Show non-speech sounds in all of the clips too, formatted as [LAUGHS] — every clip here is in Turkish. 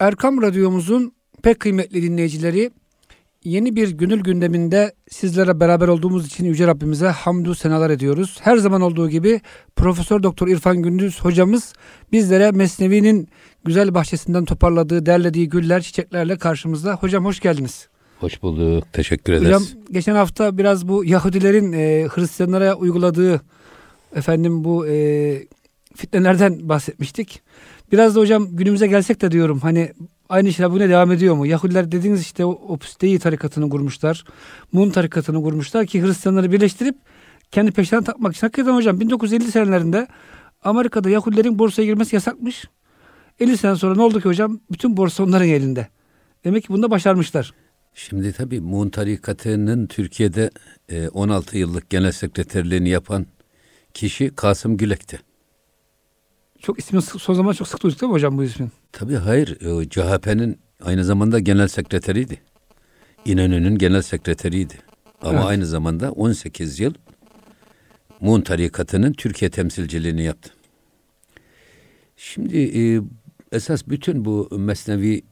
Erkam Radyomuzun pek kıymetli dinleyicileri yeni bir gönül gündeminde sizlere beraber olduğumuz için Yüce Rabbimize hamdü senalar ediyoruz. Her zaman olduğu gibi Profesör Doktor İrfan Gündüz hocamız bizlere Mesnevi'nin güzel bahçesinden toparladığı, derlediği güller, çiçeklerle karşımızda. Hocam hoş geldiniz. Hoş bulduk. Teşekkür ederiz. Hocam geçen hafta biraz bu Yahudilerin e, Hristiyanlara uyguladığı efendim bu e, fitnelerden bahsetmiştik. Biraz da hocam günümüze gelsek de diyorum hani aynı şeyler bugüne devam ediyor mu? Yahudiler dediğiniz işte Opus Dei tarikatını kurmuşlar. Mun tarikatını kurmuşlar ki Hristiyanları birleştirip kendi peşlerine takmak için. Hakikaten hocam 1950 senelerinde Amerika'da Yahudilerin borsaya girmesi yasakmış. 50 sene sonra ne oldu ki hocam? Bütün borsa onların elinde. Demek ki bunda başarmışlar. Şimdi tabii Mun tarikatının Türkiye'de 16 e, yıllık genel sekreterliğini yapan kişi Kasım Gülek'ti. Çok ismi son zaman çok sık duyduk değil mi hocam bu ismin? Tabii hayır. CHP'nin aynı zamanda genel sekreteriydi. İnönü'nün genel sekreteriydi. Ama evet. aynı zamanda 18 yıl Mun tarikatının Türkiye temsilciliğini yaptı. Şimdi e, esas bütün bu mesnevi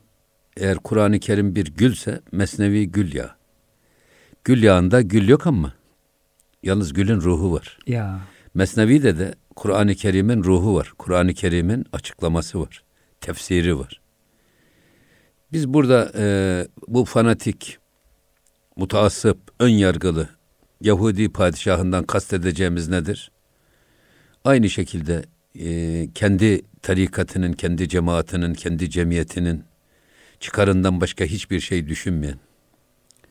eğer Kur'an-ı Kerim bir gülse mesnevi gül yağı. Gül yağında gül yok ama yalnız gülün ruhu var. Ya. Mesnevi'de de Kur'an-ı Kerim'in ruhu var. Kur'an-ı Kerim'in açıklaması var. Tefsiri var. Biz burada e, bu fanatik, mutaassıp, ön yargılı Yahudi padişahından kastedeceğimiz nedir? Aynı şekilde e, kendi tarikatının, kendi cemaatinin, kendi cemiyetinin çıkarından başka hiçbir şey düşünmeyen,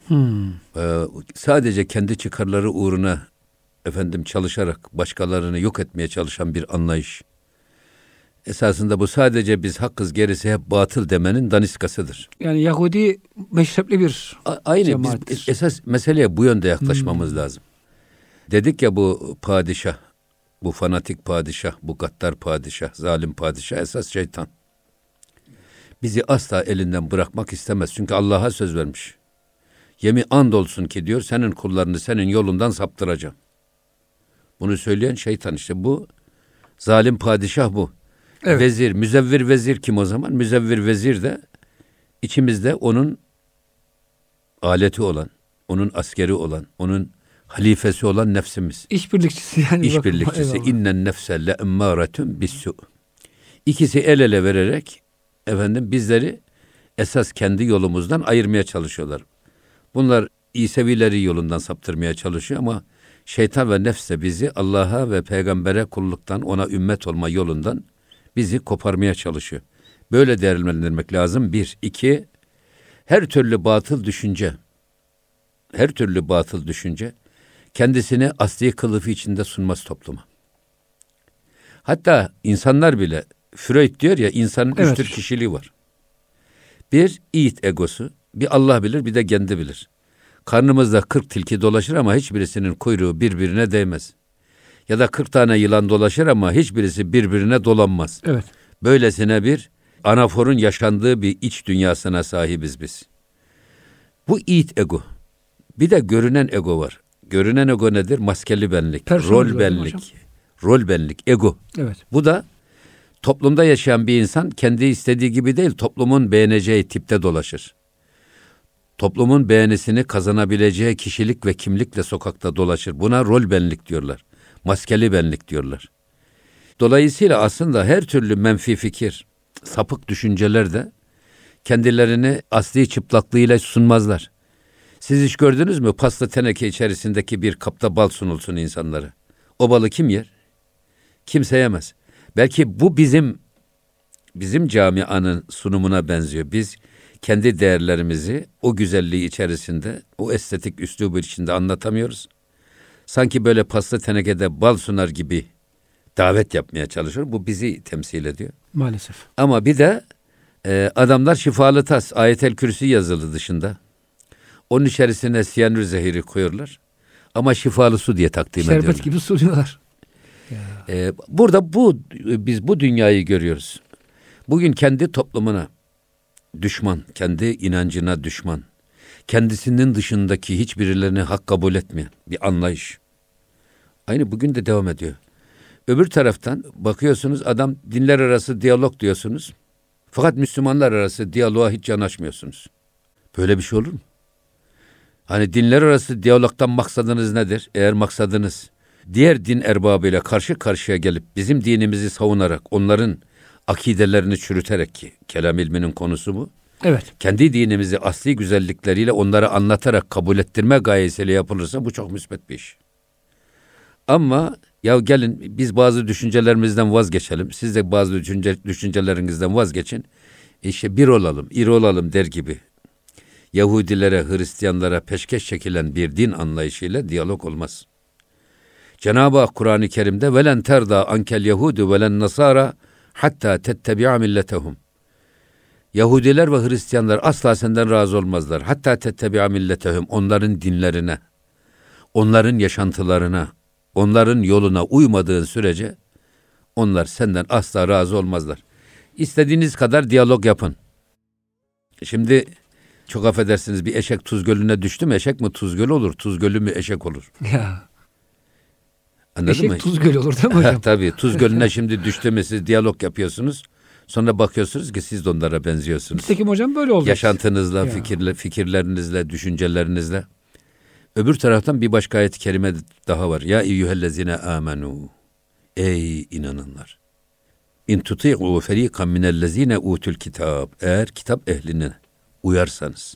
hmm. e, sadece kendi çıkarları uğruna efendim çalışarak başkalarını yok etmeye çalışan bir anlayış. Esasında bu sadece biz hakkız gerisi hep batıl demenin daniskasıdır. Yani Yahudi meşrepli bir A- Aynı cemaattir. biz esas meseleye bu yönde yaklaşmamız hmm. lazım. Dedik ya bu padişah, bu fanatik padişah, bu gaddar padişah, zalim padişah esas şeytan. Bizi asla elinden bırakmak istemez. Çünkü Allah'a söz vermiş. Yemi and olsun ki diyor senin kullarını senin yolundan saptıracağım. Bunu söyleyen şeytan işte bu zalim padişah bu. Evet. Vezir, müzevvir vezir kim o zaman? Müzevvir vezir de içimizde onun aleti olan, onun askeri olan, onun halifesi olan nefsimiz. İşbirlikçisi yani. İşbirlikçisi. İnnen nefse le emmâretun bissu. İkisi el ele vererek efendim bizleri esas kendi yolumuzdan ayırmaya çalışıyorlar. Bunlar İsevileri yolundan saptırmaya çalışıyor ama şeytan ve nefs de bizi Allah'a ve peygambere kulluktan, ona ümmet olma yolundan bizi koparmaya çalışıyor. Böyle değerlendirmek lazım. Bir, iki, her türlü batıl düşünce, her türlü batıl düşünce kendisini asli kılıfı içinde sunmaz topluma. Hatta insanlar bile Freud diyor ya insanın evet. üç tür kişiliği var. Bir id egosu, bir Allah bilir bir de kendi bilir. Karnımızda kırk tilki dolaşır ama hiçbirisinin kuyruğu birbirine değmez. Ya da kırk tane yılan dolaşır ama hiçbirisi birbirine dolanmaz. Evet. Böylesine bir anaforun yaşandığı bir iç dünyasına sahibiz biz. Bu it ego. Bir de görünen ego var. Görünen ego nedir? Maskeli benlik, Person rol benlik. Hocam. Rol benlik, ego. Evet. Bu da toplumda yaşayan bir insan kendi istediği gibi değil, toplumun beğeneceği tipte dolaşır toplumun beğenisini kazanabileceği kişilik ve kimlikle sokakta dolaşır. Buna rol benlik diyorlar. Maskeli benlik diyorlar. Dolayısıyla aslında her türlü menfi fikir, sapık düşünceler de kendilerini asli çıplaklığıyla sunmazlar. Siz hiç gördünüz mü pasta teneke içerisindeki bir kapta bal sunulsun insanlara? O balı kim yer? Kimse yemez. Belki bu bizim bizim camianın sunumuna benziyor. Biz kendi değerlerimizi o güzelliği içerisinde, o estetik üslubu içinde anlatamıyoruz. Sanki böyle pasta tenekede bal sunar gibi davet yapmaya çalışıyor. Bu bizi temsil ediyor. Maalesef. Ama bir de e, adamlar şifalı tas, ayetel kürsü yazılı dışında. Onun içerisine siyanür zehiri koyuyorlar. Ama şifalı su diye takdim Şerbet ediyorlar. Şerbet gibi sunuyorlar. Ee, burada bu biz bu dünyayı görüyoruz. Bugün kendi toplumuna düşman, kendi inancına düşman, kendisinin dışındaki hiçbirilerini hak kabul etmeyen bir anlayış. Aynı bugün de devam ediyor. Öbür taraftan bakıyorsunuz adam dinler arası diyalog diyorsunuz. Fakat Müslümanlar arası diyaloğa hiç yanaşmıyorsunuz. Böyle bir şey olur mu? Hani dinler arası diyalogtan maksadınız nedir? Eğer maksadınız diğer din erbabıyla karşı karşıya gelip bizim dinimizi savunarak onların akidelerini çürüterek ki kelam ilminin konusu bu. Evet. Kendi dinimizi asli güzellikleriyle onlara anlatarak kabul ettirme gayesiyle yapılırsa bu çok müsbet bir iş. Ama ya gelin biz bazı düşüncelerimizden vazgeçelim. Siz de bazı düşünce, düşüncelerinizden vazgeçin. İşte bir olalım, iri olalım der gibi. Yahudilere, Hristiyanlara peşkeş çekilen bir din anlayışıyla diyalog olmaz. Cenab-ı Hak Kur'an-ı Kerim'de velen terda ankel yehudu velen nasara hatta tettebi'a milletehum. Yahudiler ve Hristiyanlar asla senden razı olmazlar. Hatta tettebi'a milletehum onların dinlerine, onların yaşantılarına, onların yoluna uymadığın sürece onlar senden asla razı olmazlar. İstediğiniz kadar diyalog yapın. Şimdi çok affedersiniz bir eşek tuz gölüne düştü mü eşek mi tuz gölü olur, tuz gölü mü eşek olur. Ya. Anladın Eşek mı? tuz gölü olur değil mi hocam? Tabii tuz [LAUGHS] gölüne şimdi düştü mü siz diyalog yapıyorsunuz. Sonra bakıyorsunuz ki siz de onlara benziyorsunuz. Nitekim hocam böyle oldu. Yaşantınızla, Ya. fikirle, fikirlerinizle, düşüncelerinizle. Öbür taraftan bir başka ayet-i kerime daha var. Ya eyyühellezine amenu. Ey inananlar. İn tuti'u feriqan minellezine utul kitab. Eğer kitap ehline uyarsanız.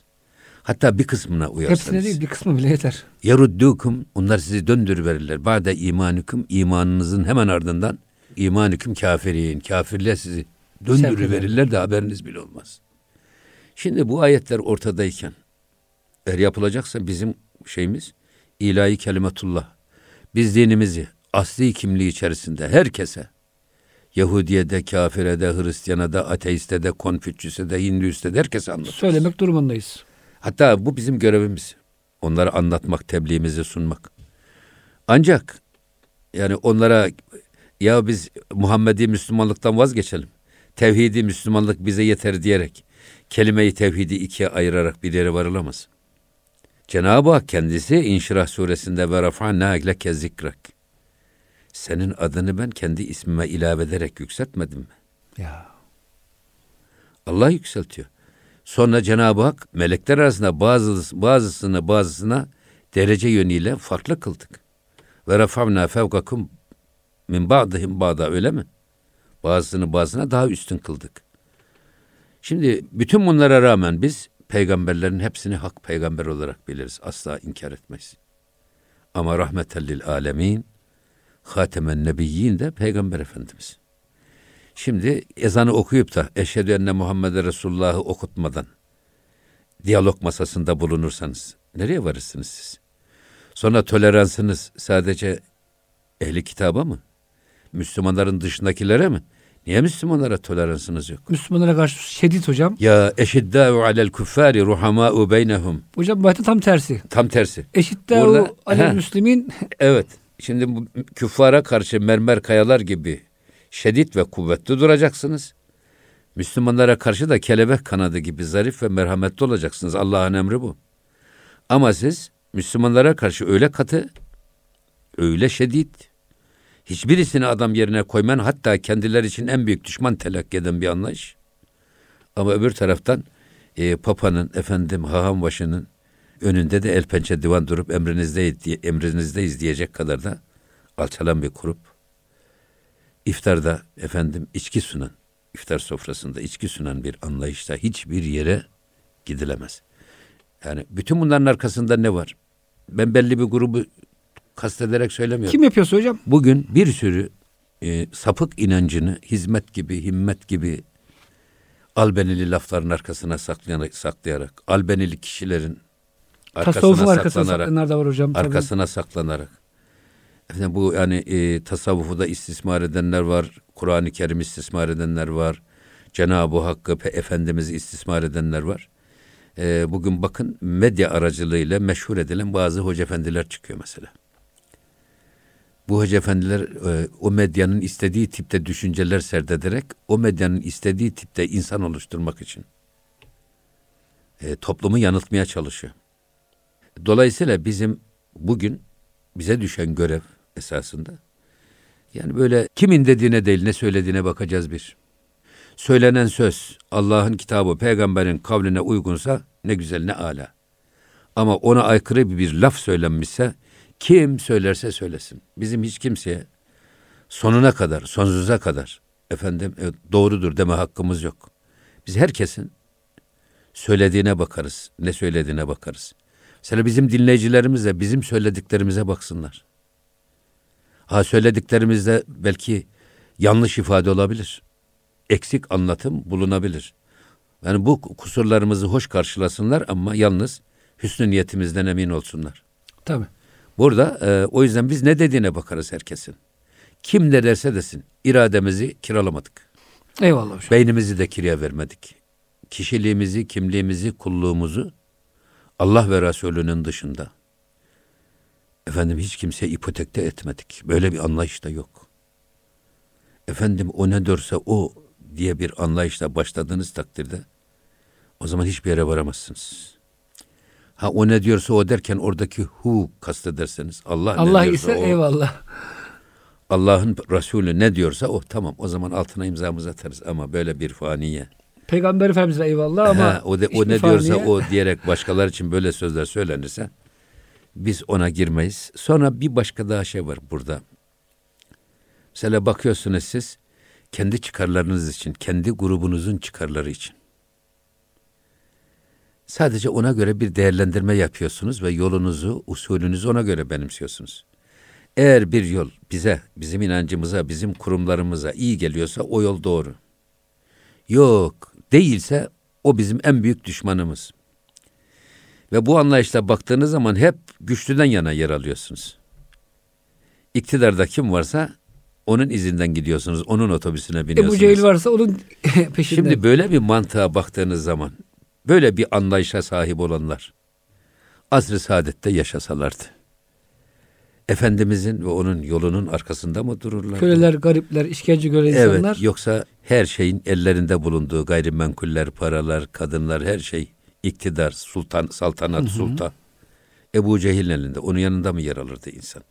Hatta bir kısmına uyarsanız. Hepsine değil bir kısmı bile yeter. Yeruddukum onlar sizi döndürüverirler. Ba'de imanüküm imanınızın hemen ardından imanüküm kafirin. Kafirler sizi döndürüverirler de haberiniz bile olmaz. Şimdi bu ayetler ortadayken eğer yapılacaksa bizim şeyimiz ilahi kelimetullah. Biz dinimizi asli kimliği içerisinde herkese Yahudiye de, kafire de, Hristiyana da, ateiste de, Konfüçyüs'e de, Hindüs'te de herkese anlatıyoruz. Söylemek durumundayız. Hatta bu bizim görevimiz. Onları anlatmak, tebliğimizi sunmak. Ancak yani onlara ya biz Muhammedi Müslümanlıktan vazgeçelim. Tevhidi Müslümanlık bize yeter diyerek kelime-i tevhidi ikiye ayırarak bir yere varılamaz. Cenab-ı Hak kendisi İnşirah suresinde ve rafa'na leke zikrak. Senin adını ben kendi ismime ilave ederek yükseltmedim mi? Ya. Allah yükseltiyor. Sonra Cenab-ı Hak melekler arasında bazı, bazısını bazısına derece yönüyle farklı kıldık. Ve rafavna fevkakum min ba'dihim ba'da öyle mi? Bazısını bazısına daha üstün kıldık. Şimdi bütün bunlara rağmen biz peygamberlerin hepsini hak peygamber olarak biliriz. Asla inkar etmeyiz. Ama rahmetellil alemin Hatemen Nebiyyin de Peygamber Efendimiz. Şimdi ezanı okuyup da eşhedü enne Muhammeden Resulullah'ı okutmadan diyalog masasında bulunursanız nereye varırsınız siz? Sonra toleransınız sadece ehli kitaba mı? Müslümanların dışındakilere mi? Niye Müslümanlara toleransınız yok? Müslümanlara karşı şiddet hocam. Ya eşiddâ'u alel kuffâri ruhamâ'u beynehum. Hocam bu ayette tam tersi. Tam tersi. O alel He. müslimin Evet. Şimdi bu küffara karşı mermer kayalar gibi şiddet ve kuvvetli duracaksınız. Müslümanlara karşı da kelebek kanadı gibi zarif ve merhametli olacaksınız. Allah'ın emri bu. Ama siz Müslümanlara karşı öyle katı, öyle şiddet, hiçbirisini adam yerine koyman hatta kendileri için en büyük düşman telakki eden bir anlayış. Ama öbür taraftan e, Papa'nın, efendim Hahambaşı'nın önünde de el pençe divan durup emrinizdeyiz, emrinizdeyiz diyecek kadar da alçalan bir grup. İftarda efendim içki sunan, iftar sofrasında içki sunan bir anlayışta hiçbir yere gidilemez. Yani bütün bunların arkasında ne var? Ben belli bir grubu kastederek söylemiyorum. kim yapıyorsa hocam? Bugün bir sürü e, sapık inancını hizmet gibi, himmet gibi albenili lafların arkasına saklayarak, saklayarak albenili kişilerin Tasavvufun arkasına arkasına saklanarak, da var hocam. tabii. arkasına saklanarak. Efendim bu yani e, tasavvufu da istismar edenler var, Kur'an-ı Kerim istismar edenler var, Cenab-ı Hakk'ı Efendimiz'i istismar edenler var. E, bugün bakın medya aracılığıyla meşhur edilen bazı hoca efendiler çıkıyor mesela. Bu hoca efendiler e, o medyanın istediği tipte düşünceler serdederek o medyanın istediği tipte insan oluşturmak için e, toplumu yanıltmaya çalışıyor. Dolayısıyla bizim bugün bize düşen görev esasında yani böyle kimin dediğine değil ne söylediğine bakacağız bir. Söylenen söz Allah'ın kitabı peygamberin kavline uygunsa ne güzel ne ala. Ama ona aykırı bir laf söylenmişse kim söylerse söylesin. Bizim hiç kimseye sonuna kadar, sonsuza kadar efendim e, doğrudur deme hakkımız yok. Biz herkesin söylediğine bakarız, ne söylediğine bakarız. Mesela bizim dinleyicilerimiz de bizim söylediklerimize baksınlar. Ha söylediklerimizde belki yanlış ifade olabilir. Eksik anlatım bulunabilir. Yani bu kusurlarımızı hoş karşılasınlar ama yalnız hüsnü niyetimizden emin olsunlar. Tabii. Burada e, o yüzden biz ne dediğine bakarız herkesin. Kim ne derse desin irademizi kiralamadık. Eyvallah hocam. Beynimizi de kiraya vermedik. Kişiliğimizi, kimliğimizi, kulluğumuzu Allah ve Resulünün dışında efendim hiç kimseye ipotekte etmedik. Böyle bir anlayış da yok. Efendim o ne derse o diye bir anlayışla başladığınız takdirde o zaman hiçbir yere varamazsınız. Ha o ne diyorsa o derken oradaki hu kastederseniz Allah, Allah ne diyorsa ise o. eyvallah. Allah'ın Resulü ne diyorsa o tamam o zaman altına imzamızı atarız ama böyle bir faniye. Peygamber Efendimiz'e eyvallah ama Ha, o, de, o ne hiçbir diyorsa faniye- o diyerek başkalar için böyle sözler söylenirse biz ona girmeyiz. Sonra bir başka daha şey var burada. Mesela bakıyorsunuz siz kendi çıkarlarınız için, kendi grubunuzun çıkarları için. Sadece ona göre bir değerlendirme yapıyorsunuz ve yolunuzu, usulünüzü ona göre benimsiyorsunuz. Eğer bir yol bize, bizim inancımıza, bizim kurumlarımıza iyi geliyorsa o yol doğru. Yok, değilse o bizim en büyük düşmanımız. Ve bu anlayışla baktığınız zaman hep güçlüden yana yer alıyorsunuz. İktidarda kim varsa onun izinden gidiyorsunuz, onun otobüsüne biniyorsunuz. Ebu Cehil varsa onun [LAUGHS] peşinden. Şimdi böyle bir mantığa baktığınız zaman, böyle bir anlayışa sahip olanlar, asr-ı saadette yaşasalardı. Efendimizin ve onun yolunun arkasında mı dururlar? köleler, garipler, işkence gören insanlar Evet, yoksa her şeyin ellerinde bulunduğu gayrimenkuller, paralar, kadınlar, her şey, iktidar, sultan, saltanat, sultan. Ebu Cehil'in elinde, onun yanında mı yer alırdı insan?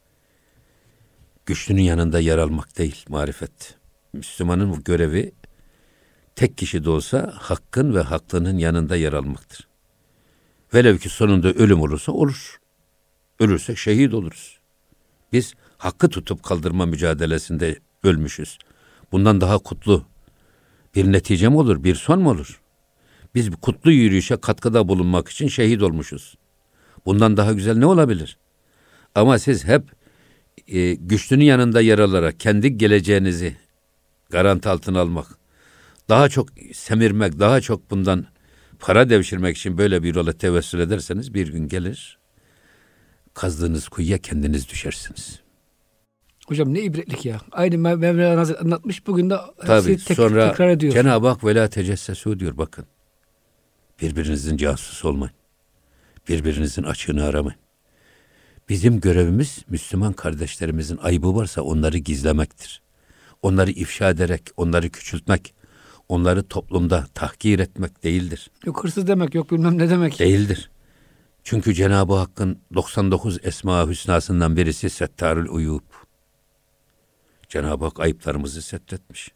Güçlünün yanında yer almak değil, marifet. Müslümanın görevi tek kişi de olsa hakkın ve haklının yanında yer almaktır. Velev ki sonunda ölüm olursa olur. Ölürsek şehit oluruz. Biz hakkı tutup kaldırma mücadelesinde ölmüşüz. Bundan daha kutlu bir netice mi olur, bir son mu olur? Biz bu kutlu yürüyüşe katkıda bulunmak için şehit olmuşuz. Bundan daha güzel ne olabilir? Ama siz hep e, güçlünün yanında yer alarak kendi geleceğinizi garanti altına almak, daha çok semirmek, daha çok bundan para devşirmek için böyle bir yola tevessül ederseniz bir gün gelir, kazdığınız kuyuya kendiniz düşersiniz. Hocam ne ibretlik ya. Aynı Mev- Mevlana Hazretleri anlatmış. Bugün de Tabii tek, sonra tekrar ediyor. Cenab-ı Hak vela tecessesu diyor bakın. Birbirinizin casusu olmayın. Birbirinizin açığını aramayın. Bizim görevimiz Müslüman kardeşlerimizin ayıbı varsa onları gizlemektir. Onları ifşa ederek, onları küçültmek, onları toplumda tahkir etmek değildir. Yok hırsız demek, yok bilmem ne demek. Değildir. Çünkü Cenab-ı Hakk'ın 99 Esma Hüsnasından birisi Settarül Uyub. Cenab-ı Hak ayıplarımızı setretmiş.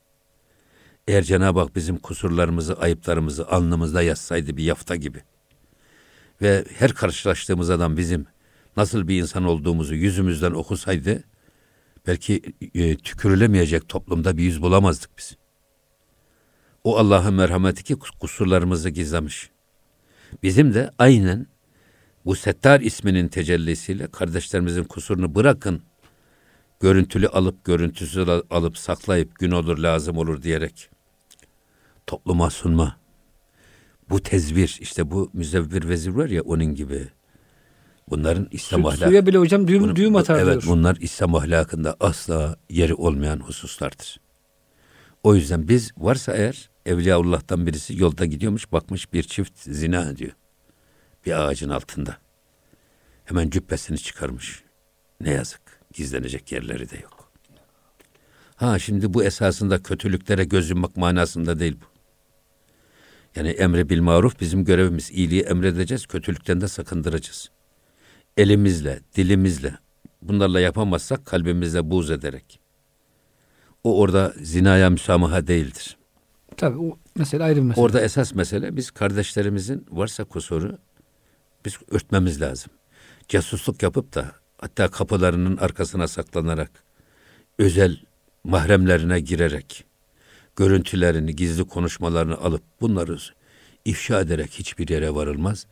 Eğer Cenab-ı Hak bizim kusurlarımızı, ayıplarımızı alnımızda yazsaydı bir yafta gibi ve her karşılaştığımız adam bizim nasıl bir insan olduğumuzu yüzümüzden okusaydı belki e, tükürülemeyecek toplumda bir yüz bulamazdık biz. O Allah'ın merhameti ki kusurlarımızı gizlemiş. Bizim de aynen bu Settar isminin tecellisiyle kardeşlerimizin kusurunu bırakın. Görüntülü alıp görüntüsüz al- alıp saklayıp gün olur lazım olur diyerek topluma sunma. Bu tezbir işte bu müzevvir vezir var ya onun gibi. Bunların İslam Su, ahlakı. suya bile hocam düğüm, Bunu- düğüm atar Evet diyor. bunlar İslam ahlakında asla yeri olmayan hususlardır. O yüzden biz varsa eğer Evliyaullah'tan birisi yolda gidiyormuş bakmış bir çift zina ediyor. Bir ağacın altında. Hemen cübbesini çıkarmış. Ne yazık gizlenecek yerleri de yok. Ha şimdi bu esasında kötülüklere göz yummak manasında değil bu. Yani emre bil maruf bizim görevimiz. İyiliği emredeceğiz, kötülükten de sakındıracağız elimizle, dilimizle bunlarla yapamazsak kalbimizle buğz ederek. O orada zinaya müsamaha değildir. Tabii o mesela ayrı bir mesele. Orada esas mesele biz kardeşlerimizin varsa kusuru biz örtmemiz lazım. Casusluk yapıp da hatta kapılarının arkasına saklanarak özel mahremlerine girerek görüntülerini, gizli konuşmalarını alıp bunları ifşa ederek hiçbir yere varılmaz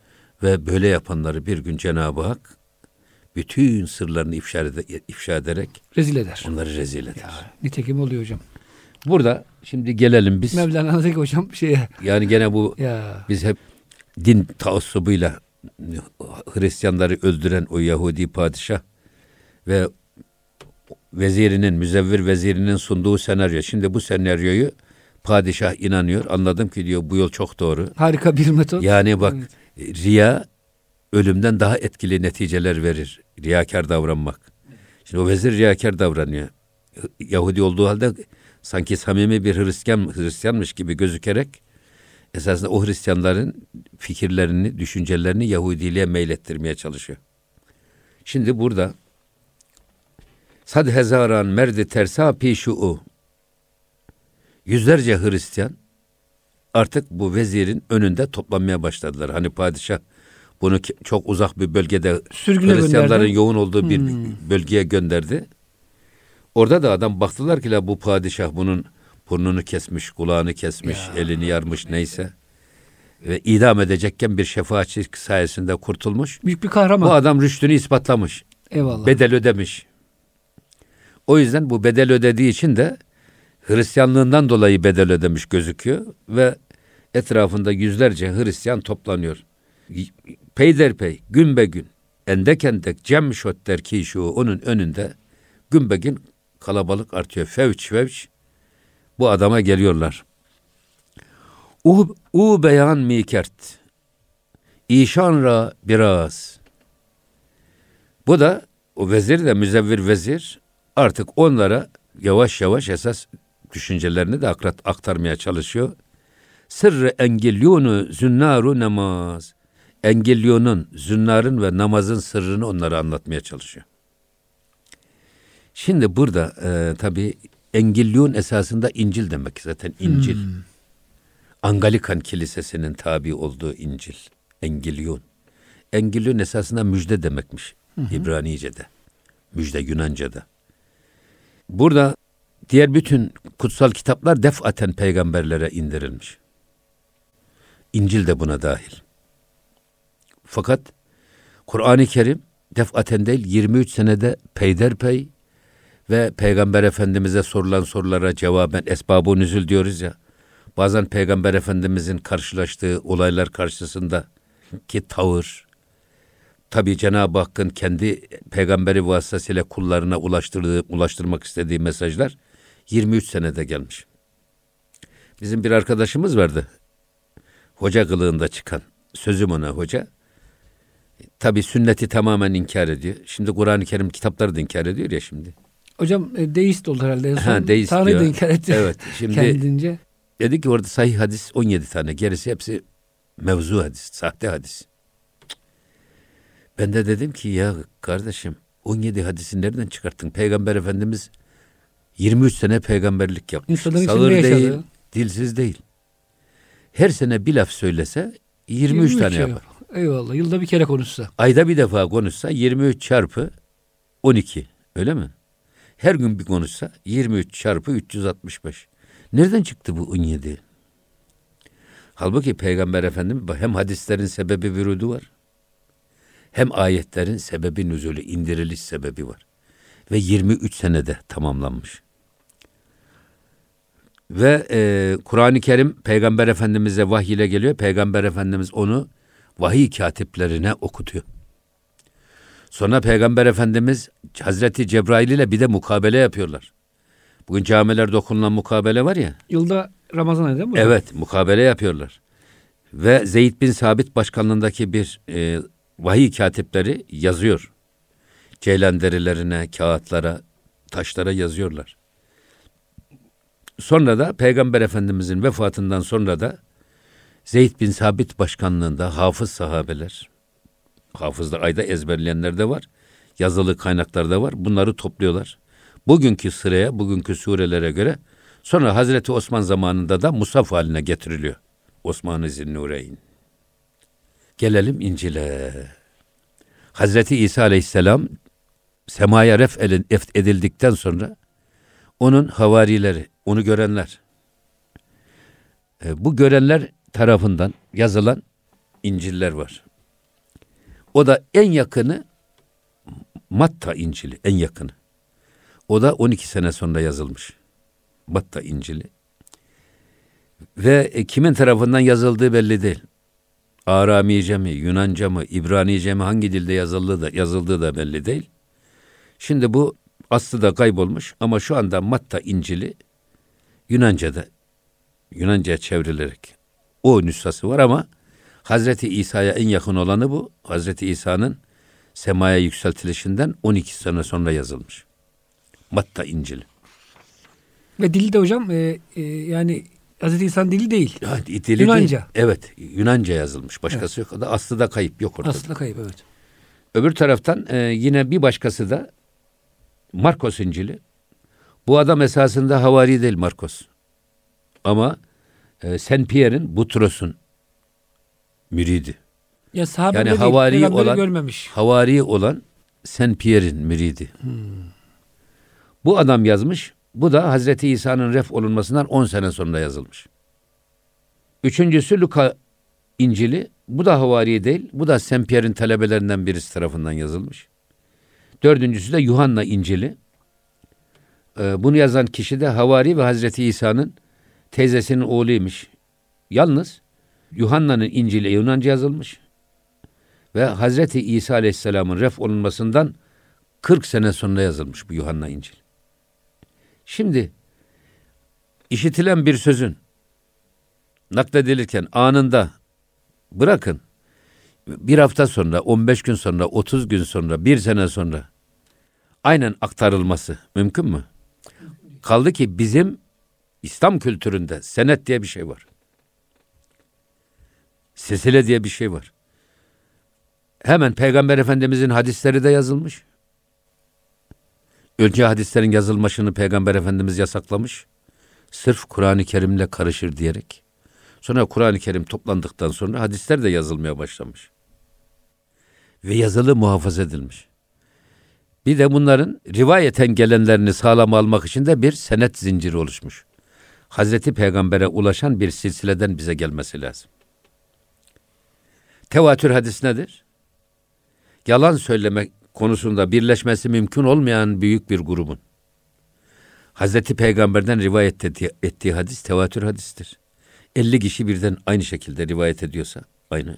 ve böyle yapanları bir gün Cenab-ı Hak bütün sırlarını ifşa, ede, ifşa ederek rezil eder. onları rezil eder. Ya, nitekim oluyor hocam. Burada şimdi gelelim biz. Mevlana'daki hocam şeye. Yani gene bu Ya. biz hep din taassubuyla Hristiyanları öldüren o Yahudi padişah ve vezirinin, müzevvir vezirinin sunduğu senaryo. Şimdi bu senaryoyu padişah inanıyor. Anladım ki diyor bu yol çok doğru. Harika bir metot. Yani bak Evet. riya ölümden daha etkili neticeler verir. Riyakar davranmak. Şimdi o vezir riyakar davranıyor. Yahudi olduğu halde sanki samimi bir Hristiyan Hristiyanmış gibi gözükerek esasında o Hristiyanların fikirlerini, düşüncelerini Yahudiliğe meylettirmeye çalışıyor. Şimdi burada sad hezaran merdi tersa pişu yüzlerce Hristiyan artık bu vezirin önünde toplanmaya başladılar. Hani padişah bunu çok uzak bir bölgede Sürgüne Hristiyanların gönderdi. yoğun olduğu bir Hmm. bölgeye gönderdi. Orada da adam baktılar ki la bu padişah bunun burnunu kesmiş, kulağını kesmiş, Ya. elini yarmış neyse. Ve idam edecekken bir şefaatçi sayesinde kurtulmuş. Büyük bir kahraman. Bu adam rüştünü ispatlamış. Eyvallah. Bedel ödemiş. O yüzden bu bedel ödediği için de Hristiyanlığından dolayı bedel ödemiş gözüküyor ve etrafında yüzlerce Hristiyan toplanıyor. Peyderpey gün be gün endek endek cemşot der ki şu onun önünde gün be gün kalabalık artıyor. Fevç fevç bu adama geliyorlar. U, u beyan mikert. İşan ra biraz. Bu da o vezir de müzevvir vezir artık onlara yavaş yavaş esas düşüncelerini de aktarmaya çalışıyor. Sırrı engellionu zünnaru namaz. Engelliyonun, zünnarın ve namazın sırrını onlara anlatmaya çalışıyor. Şimdi burada e, tabi Engilyon esasında İncil demek zaten İncil. Angalikan Kilisesi'nin tabi olduğu İncil. Engilyon. Engilyon esasında müjde demekmiş İbranice'de. Müjde Yunanca'da. Burada diğer bütün kutsal kitaplar defaten peygamberlere indirilmiş. İncil de buna dahil. Fakat Kur'an-ı Kerim defaten değil 23 senede peyderpey ve Peygamber Efendimiz'e sorulan sorulara cevaben esbab-ı nüzül diyoruz ya. Bazen Peygamber Efendimiz'in karşılaştığı olaylar karşısında ki tavır, tabi Cenab-ı Hakk'ın kendi peygamberi vasıtasıyla kullarına ulaştırdığı, ulaştırmak istediği mesajlar 23 senede gelmiş. Bizim bir arkadaşımız vardı. Hoca kılığında çıkan. Sözüm ona hoca. Tabi sünneti tamamen inkar ediyor. Şimdi Kur'an-ı Kerim kitapları da inkar ediyor ya şimdi. Hocam e, deist oldu herhalde. En son Ha, deist Tanrı'yı da inkar etti. Evet, [LAUGHS] şimdi- Kendince. Dedi ki orada sahih hadis 17 tane. Gerisi hepsi mevzu hadis, sahte hadis. Ben de dedim ki ya kardeşim 17 hadisi nereden çıkarttın? Peygamber Efendimiz 23 sene peygamberlik yapmış. İnsanların Sağır değil, yaşadı. dilsiz değil. Her sene bir laf söylese 23, tane şey yapar. Eyvallah. Yılda bir kere konuşsa. Ayda bir defa konuşsa 23 çarpı 12. Öyle mi? Her gün bir konuşsa 23 çarpı 365. Nereden çıktı bu 17? Halbuki Peygamber Efendimiz hem hadislerin sebebi vürudu var. Hem ayetlerin sebebi nüzulü, indiriliş sebebi var. Ve 23 senede tamamlanmış. Ve e, Kur'an-ı Kerim Peygamber Efendimiz'e vahiy ile geliyor. Peygamber Efendimiz onu vahiy katiplerine okutuyor. Sonra Peygamber Efendimiz Hazreti Cebrail ile bir de mukabele yapıyorlar. Bugün camilerde okunulan mukabele var ya. Yılda Ramazan ayı değil mi? Evet, mukabele yapıyorlar. Ve Zeyd bin Sabit başkanlığındaki bir e, vahiy katipleri yazıyor. Ceylan derilerine, kağıtlara, taşlara yazıyorlar. Sonra da Peygamber Efendimizin vefatından sonra da Zeyd bin Sabit başkanlığında hafız sahabeler, hafızlar ayda ezberleyenler de var, yazılı kaynaklarda var. Bunları topluyorlar. Bugünkü sıraya, bugünkü surelere göre Sonra Hazreti Osman zamanında da musaf haline getiriliyor. Osman-ı Zinnureyn. Gelelim İncil'e. Hazreti İsa Aleyhisselam semaya ref edildikten sonra onun havarileri, onu görenler, e, bu görenler tarafından yazılan İncil'ler var. O da en yakını Matta İncil'i, en yakını. O da 12 sene sonra yazılmış. Matta İncil'i. Ve e, kimin tarafından yazıldığı belli değil. Aramice mi, Yunanca mı, İbranice mi hangi dilde yazıldığı da, yazıldığı da belli değil. Şimdi bu aslı da kaybolmuş ama şu anda Matta İncil'i Yunanca'da Yunanca'ya çevrilerek o nüshası var ama Hazreti İsa'ya en yakın olanı bu. Hazreti İsa'nın semaya yükseltilişinden 12 sene sonra yazılmış. Matta İncil'i. Ve dili de hocam e, e, yani Hazreti İsa'nın dili değil. Ya, dili Yunanca. Değil. Evet, Yunanca yazılmış. Başkası evet. yok. Da aslı da kayıp yok ortada. Aslı da kayıp evet. Öbür taraftan e, yine bir başkası da Markos İncil'i. Bu adam esasında havari değil Markos. Ama e, Saint Pierre'in Butros'un müridi. Ya yani değil, havari olan görmemiş. havari olan Saint Pierre'in müridi. Hmm. Bu adam yazmış. Bu da Hazreti İsa'nın ref olunmasından 10 sene sonra yazılmış. Üçüncüsü Luka İncil'i. Bu da havari değil. Bu da Saint Pierre'in talebelerinden birisi tarafından yazılmış. Dördüncüsü de Yuhanna İncil'i. Ee, bunu yazan kişi de Havari ve Hazreti İsa'nın teyzesinin oğluymuş. Yalnız Yuhanna'nın İncil'i Yunanca yazılmış ve Hazreti İsa Aleyhisselam'ın ref olunmasından 40 sene sonra yazılmış bu Yuhanna İncil. Şimdi işitilen bir sözün nakledilirken anında bırakın bir hafta sonra, 15 gün sonra, 30 gün sonra, bir sene sonra aynen aktarılması mümkün mü? Kaldı ki bizim İslam kültüründe senet diye bir şey var. Sesile diye bir şey var. Hemen Peygamber Efendimizin hadisleri de yazılmış. Önce hadislerin yazılmasını Peygamber Efendimiz yasaklamış. Sırf Kur'an-ı Kerim'le karışır diyerek. Sonra Kur'an-ı Kerim toplandıktan sonra hadisler de yazılmaya başlamış. Ve yazılı muhafaza edilmiş. Bir de bunların rivayeten gelenlerini sağlam almak için de bir senet zinciri oluşmuş. Hazreti Peygamber'e ulaşan bir silsileden bize gelmesi lazım. Tevatür hadis nedir? Yalan söylemek konusunda birleşmesi mümkün olmayan büyük bir grubun. Hazreti Peygamber'den rivayet ettiği, ettiği hadis tevatür hadistir. 50 kişi birden aynı şekilde rivayet ediyorsa aynı.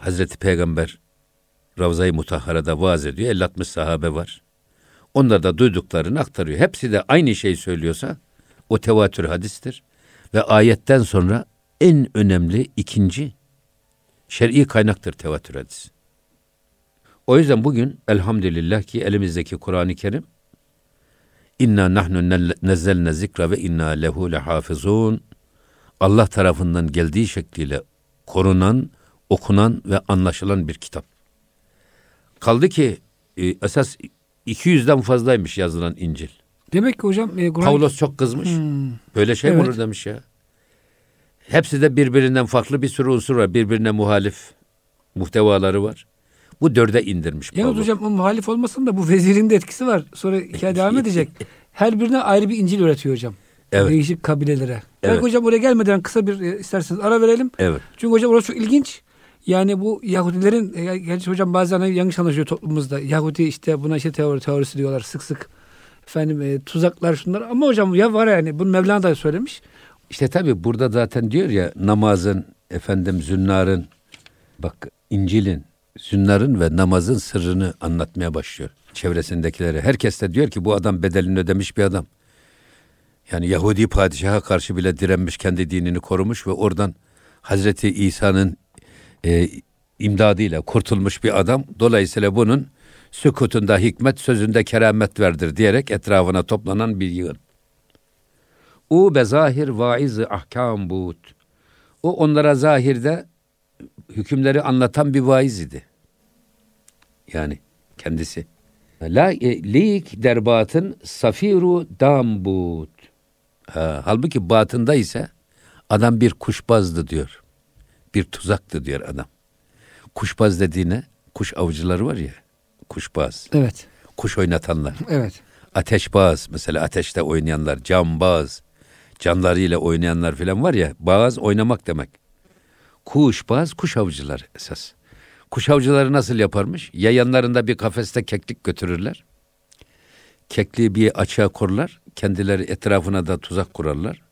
Hazreti Peygamber Ravza-i Mutahhara'da vaaz ediyor. 50-60 sahabe var. Onlar da duyduklarını aktarıyor. Hepsi de aynı şeyi söylüyorsa o tevatür hadistir. Ve ayetten sonra en önemli ikinci şer'i kaynaktır tevatür hadis. O yüzden bugün elhamdülillah ki elimizdeki Kur'an-ı Kerim İnna nahnu nezzelne zikra ve inna lehu lehafizun Allah tarafından geldiği şekliyle korunan, okunan ve anlaşılan bir kitap. Kaldı ki e, esas 200'den fazlaymış yazılan İncil. Demek ki hocam e, Kur'an... Pavlos çok kızmış. Hmm. Böyle şey evet. olur demiş ya. Hepsi de birbirinden farklı bir sürü unsur var. Birbirine muhalif muhtevaları var. Bu dörde indirmiş Ya Pavlos. hocam o muhalif olmasın da bu vezirin de etkisi var. Sonra hikaye [LAUGHS] devam edecek. Her birine ayrı bir İncil üretiyor hocam. Evet. Değişik kabilelere. Evet. Belki hocam oraya gelmeden kısa bir e, isterseniz ara verelim. Evet. Çünkü hocam orası çok ilginç. Yani bu Yahudilerin, e, gerçi hocam bazen yanlış anlaşılıyor toplumumuzda. Yahudi işte buna işte teori, teorisi diyorlar sık sık. Efendim e, tuzaklar şunlar. Ama hocam ya var yani bunu Mevlana da söylemiş. İşte tabi burada zaten diyor ya namazın, efendim zünnarın, bak İncil'in, zünnarın ve namazın sırrını anlatmaya başlıyor çevresindekilere. Herkes de diyor ki bu adam bedelini ödemiş bir adam. Yani Yahudi padişaha karşı bile direnmiş, kendi dinini korumuş ve oradan Hazreti İsa'nın e, imdadıyla kurtulmuş bir adam. Dolayısıyla bunun sükutunda hikmet, sözünde keramet verdir diyerek etrafına toplanan bir yığın. O be zahir vaiz ahkam bud. O onlara zahirde hükümleri anlatan bir vaiz idi. Yani kendisi. La e, lik derbatın safiru dambut. Ha, halbuki batında ise adam bir kuşbazdı diyor. Bir tuzaktı diyor adam. Kuşbaz dediğine kuş avcıları var ya. Kuşbaz. Evet. Kuş oynatanlar. Evet. Ateşbaz mesela ateşte oynayanlar, cambaz, canlarıyla oynayanlar falan var ya. Bağız oynamak demek. Kuşbaz, kuş avcıları esas. Kuş avcıları nasıl yaparmış? Yayanlarında bir kafeste keklik götürürler. Kekliği bir açığa korlar. Kendileri etrafına da tuzak kurarlar.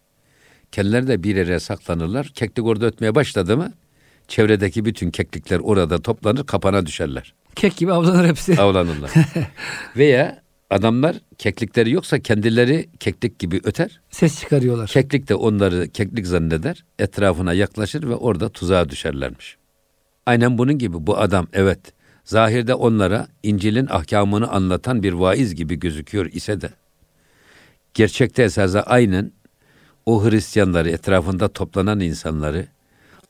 Kendileri de bir yere saklanırlar. Keklik orada ötmeye başladı mı çevredeki bütün keklikler orada toplanır kapana düşerler. Kek gibi avlanır hepsi. Avlanırlar. [LAUGHS] Veya adamlar keklikleri yoksa kendileri keklik gibi öter. Ses çıkarıyorlar. Keklik de onları keklik zanneder. Etrafına yaklaşır ve orada tuzağa düşerlermiş. Aynen bunun gibi bu adam evet zahirde onlara İncil'in ahkamını anlatan bir vaiz gibi gözüküyor ise de gerçekte esasında aynen o Hristiyanları etrafında toplanan insanları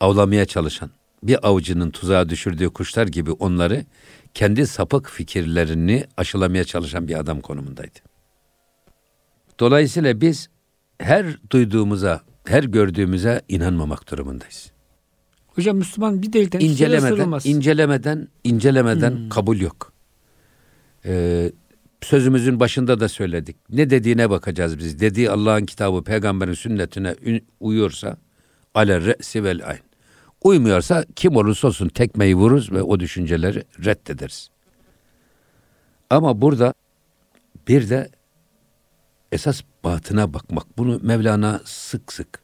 avlamaya çalışan bir avcının tuzağa düşürdüğü kuşlar gibi onları kendi sapık fikirlerini aşılamaya çalışan bir adam konumundaydı. Dolayısıyla biz her duyduğumuza, her gördüğümüze inanmamak durumundayız. Hocam Müslüman bir delikten incelemeden, incelemeden, incelemeden hmm. kabul yok. Ee, sözümüzün başında da söyledik. Ne dediğine bakacağız biz. Dediği Allah'ın kitabı, peygamberin sünnetine uyuyorsa ale re'si vel ayn. Uymuyorsa kim olursa olsun tekmeyi vururuz ve o düşünceleri reddederiz. Ama burada bir de esas batına bakmak. Bunu Mevlana sık sık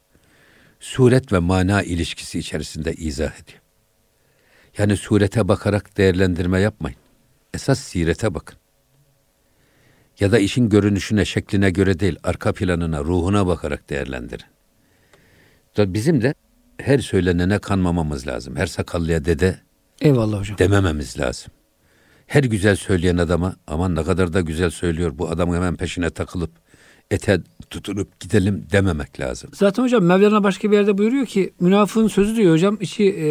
suret ve mana ilişkisi içerisinde izah ediyor. Yani surete bakarak değerlendirme yapmayın. Esas sirete bakın. Ya da işin görünüşüne, şekline göre değil, arka planına, ruhuna bakarak değerlendirin. Bizim de her söylenene kanmamamız lazım. Her sakallıya dede Eyvallah hocam. demememiz lazım. Her güzel söyleyen adama aman ne kadar da güzel söylüyor bu adamın hemen peşine takılıp ete tutunup gidelim dememek lazım. Zaten hocam Mevlana başka bir yerde buyuruyor ki münafığın sözü diyor hocam içi e,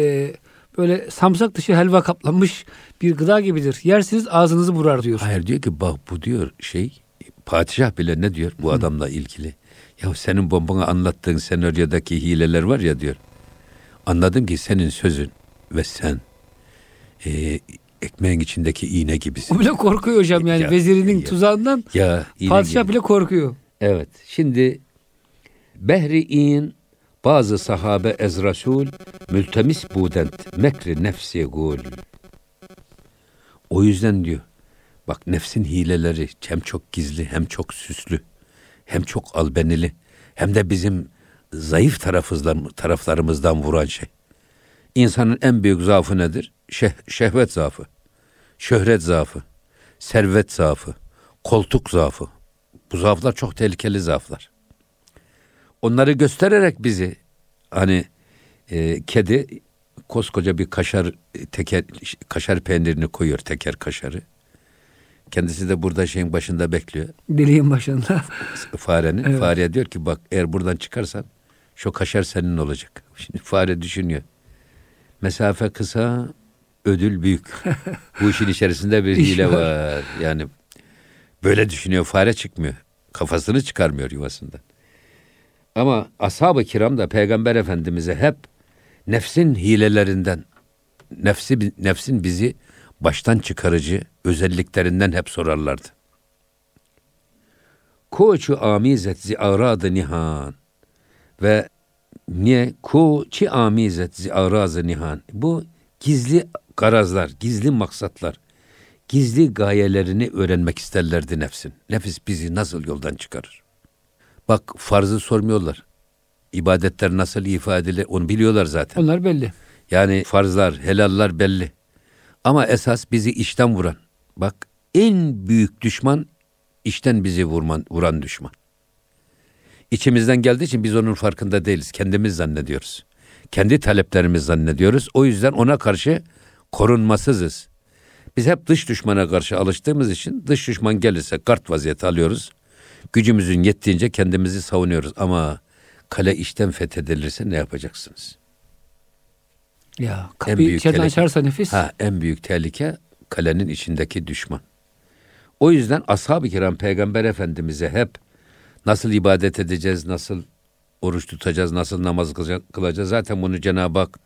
böyle samsak dışı helva kaplanmış bir gıda gibidir. Yersiniz ağzınızı vurar diyor. Hayır diyor ki bak bu diyor şey padişah bile ne diyor bu adamla ilgili. Ya senin bombana anlattığın senaryodaki hileler var ya diyor. Anladım ki senin sözün ve sen e, ekmeğin içindeki iğne gibisin. O bile korkuyor hocam yani ya, vezirinin ya, tuzağından. Ya, padişah gibi. bile korkuyor. Evet. Şimdi Behri'in bazı sahabe ez Resul mültemis budent mekri nefsi gul. O yüzden diyor bak nefsin hileleri hem çok gizli hem çok süslü hem çok albenili hem de bizim zayıf taraflarımızdan vuran şey. İnsanın en büyük zaafı nedir? Şeh, şehvet zaafı, şöhret zaafı, servet zaafı, koltuk zaafı. Bu zaaflar çok tehlikeli zaaflar. Onları göstererek bizi hani e, kedi koskoca bir kaşar teker kaşar peynirini koyuyor teker kaşarı. Kendisi de burada şeyin başında bekliyor. Deliğin başında. Farenin. Evet. Fareye diyor ki bak eğer buradan çıkarsan şu kaşar senin olacak. Şimdi [LAUGHS] fare düşünüyor. Mesafe kısa, ödül büyük. [LAUGHS] Bu işin içerisinde bir hile var. Yani böyle düşünüyor. Fare çıkmıyor. Kafasını çıkarmıyor yuvasından. Ama ashab-ı kiram da peygamber efendimize hep nefsin hilelerinden, nefsi nefsin bizi baştan çıkarıcı özelliklerinden hep sorarlardı. Koçu amizet zi aradı nihan ve niye ku çi amizet arazı nihan bu gizli garazlar, gizli maksatlar, gizli gayelerini öğrenmek isterlerdi nefsin. Nefis bizi nasıl yoldan çıkarır? Bak farzı sormuyorlar. İbadetler nasıl ifade edilir onu biliyorlar zaten. Onlar belli. Yani farzlar, helallar belli. Ama esas bizi işten vuran. Bak en büyük düşman işten bizi vurman, vuran düşman. İçimizden geldiği için biz onun farkında değiliz. Kendimiz zannediyoruz. Kendi taleplerimiz zannediyoruz. O yüzden ona karşı korunmasızız. Biz hep dış düşmana karşı alıştığımız için dış düşman gelirse kart vaziyeti alıyoruz. Gücümüzün yettiğince kendimizi savunuyoruz. Ama kale işten fethedilirse ne yapacaksınız? Ya kapıyı içeriden açarsa nefis. Ha, en büyük tehlike kalenin içindeki düşman. O yüzden ashab-ı kiram peygamber efendimize hep Nasıl ibadet edeceğiz, nasıl oruç tutacağız, nasıl namaz kılacağız. Zaten bunu Cenab-ı Hak